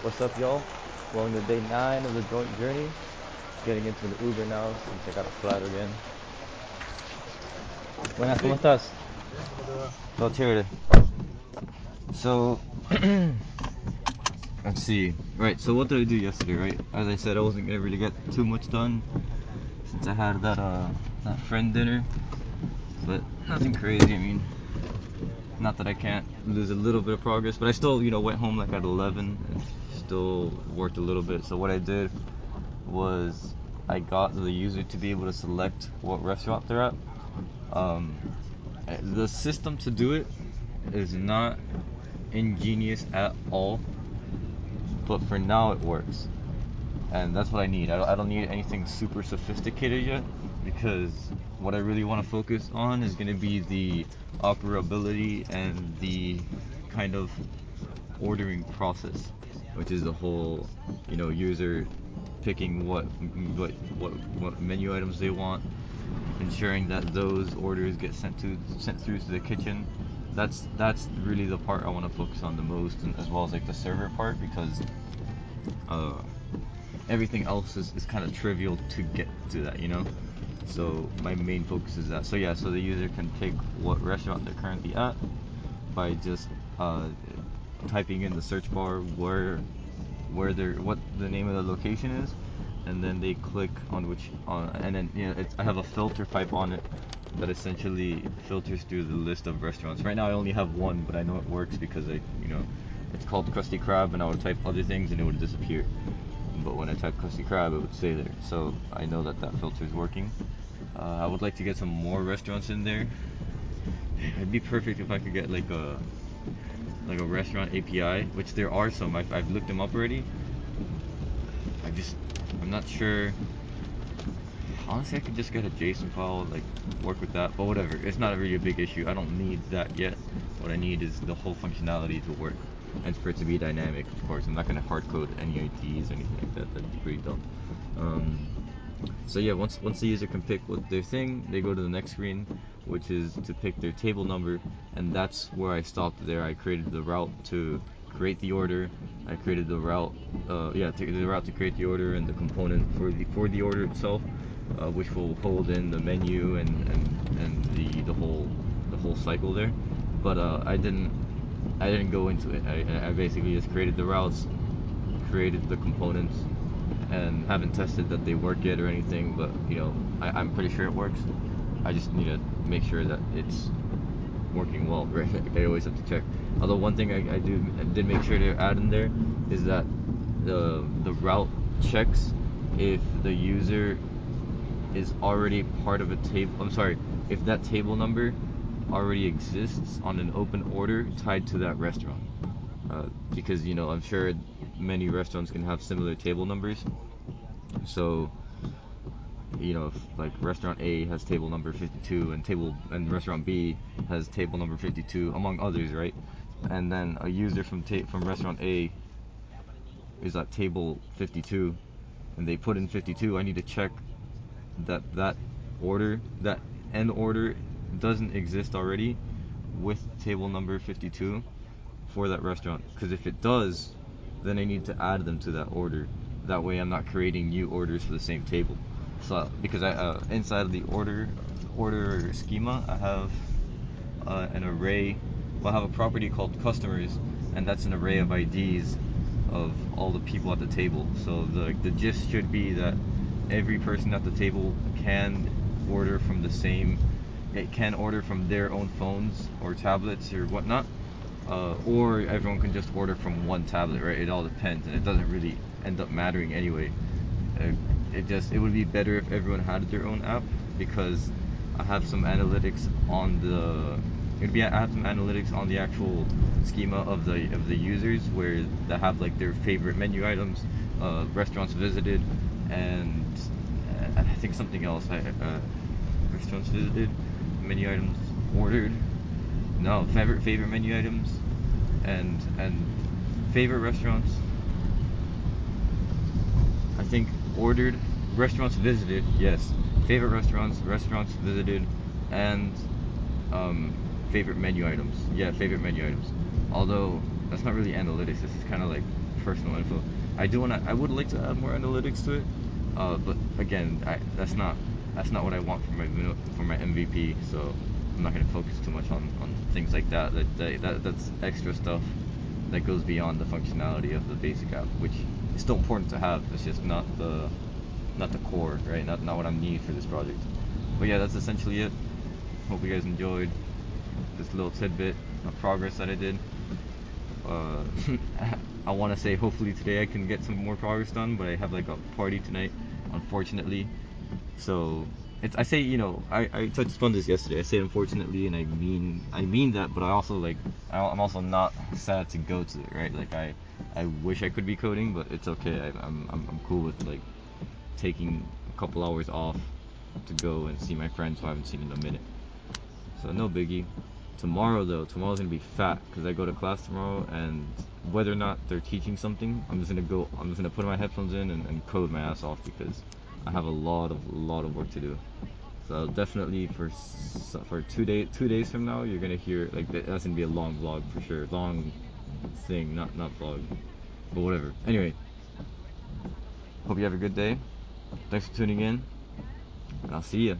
What's up, y'all? Welcome to day nine of the joint journey. Getting into the Uber now since I got a flat again. Buenas, ¿cómo estás? Todo chévere. So, let's see. Right, so what did I do yesterday, right? As I said, I wasn't gonna really get too much done since I had that uh that friend dinner, but nothing crazy. I mean, not that I can't lose a little bit of progress, but I still, you know, went home like at 11 and still worked a little bit. So what I did was I got the user to be able to select what restaurant they're at. Um, the system to do it is not ingenious at all, but for now it works. And that's what I need. I don't, I don't need anything super sophisticated yet because what I really want to focus on is going to be the operability and the kind of ordering process, which is the whole, you know, user picking what what what what menu items they want, ensuring that those orders get sent to sent through to the kitchen. That's that's really the part I want to focus on the most, and as well as like the server part because uh, everything else is, is kind of trivial to get to that, you know. So my main focus is that. So yeah, so the user can pick what restaurant they're currently at by just uh, typing in the search bar where where they're what the name of the location is, and then they click on which uh, and then you know it's, I have a filter pipe on it that essentially filters through the list of restaurants. Right now I only have one, but I know it works because I you know it's called Krusty Krab, and I would type other things and it would disappear. But when I type Krusty Krab, it would stay there. So I know that that filter is working. Uh, I would like to get some more restaurants in there. It'd be perfect if I could get like a like a restaurant API, which there are some. I've, I've looked them up already. I just I'm not sure. Honestly, I could just get a JSON file, like work with that, but whatever. It's not really a big issue. I don't need that yet. What I need is the whole functionality to work and for it to be dynamic. Of course, I'm not gonna hard code any IDs or anything like that. That'd be pretty dumb. Um, so yeah, once once the user can pick what their thing, they go to the next screen, which is to pick their table number, and that's where I stopped there. I created the route to create the order. I created the route, uh, yeah, the route to create the order and the component for the for the order itself, uh, which will hold in the menu and and, and the the whole the whole cycle there. But uh, I didn't I didn't go into it. I, I basically just created the routes, created the components, and haven't tested that they work yet or anything. But you know, I, I'm pretty sure it works. I just need to make sure that it's working well. Right? I always have to check. Although one thing I, I do I did make sure to add in there is that the the route checks if the user is already part of a table. I'm sorry, if that table number already exists on an open order tied to that restaurant. Uh, because you know, I'm sure many restaurants can have similar table numbers. So, you know, if like restaurant A has table number 52 and table and restaurant B has table number 52, among others, right? And then a user from ta- from restaurant A is at table 52, and they put in 52. I need to check that that order, that end order doesn't exist already with table number 52 for that restaurant. Because if it does, then I need to add them to that order. That way, I'm not creating new orders for the same table. So, because I uh, inside of the order order schema, I have uh, an array. Well, I have a property called customers, and that's an array of IDs of all the people at the table. So the the gist should be that every person at the table can order from the same it can order from their own phones or tablets or whatnot, uh, or everyone can just order from one tablet, right? It all depends, and it doesn't really end up mattering anyway. It, it just it would be better if everyone had their own app because I have some analytics on the it'd be I have some analytics on the actual schema of the of the users where they have like their favorite menu items, uh, restaurants visited, and uh, I think something else. I, uh, restaurants visited, menu items ordered. No, favorite favorite menu items, and and favorite restaurants. I think ordered restaurants visited. Yes, favorite restaurants, restaurants visited, and um, favorite menu items. Yeah, favorite menu items. Although that's not really analytics. This is kind of like personal info. I do want to. I would like to add more analytics to it, uh, but again, I, that's not that's not what I want for my for my MVP. So I'm not gonna focus too much on, on things like that. That, that. that that's extra stuff that goes beyond the functionality of the basic app, which is still important to have. It's just not the not the core, right? Not not what I need for this project. But yeah, that's essentially it. Hope you guys enjoyed this little tidbit of progress that I did. Uh, I want to say hopefully today I can get some more progress done, but I have like a party tonight, unfortunately. So it's I say you know I, I touched upon this yesterday. I say unfortunately, and I mean I mean that, but I also like I, I'm also not sad to go to it, right? Like I I wish I could be coding, but it's okay. I, I'm I'm I'm cool with like taking a couple hours off to go and see my friends who I haven't seen in a minute. So no biggie. Tomorrow though, tomorrow's gonna be fat because I go to class tomorrow, and whether or not they're teaching something, I'm just gonna go. I'm just gonna put my headphones in and, and code my ass off because I have a lot of lot of work to do. So definitely for for two day two days from now, you're gonna hear like that's gonna be a long vlog for sure. Long thing, not not vlog, but whatever. Anyway, hope you have a good day. Thanks for tuning in, and I'll see you.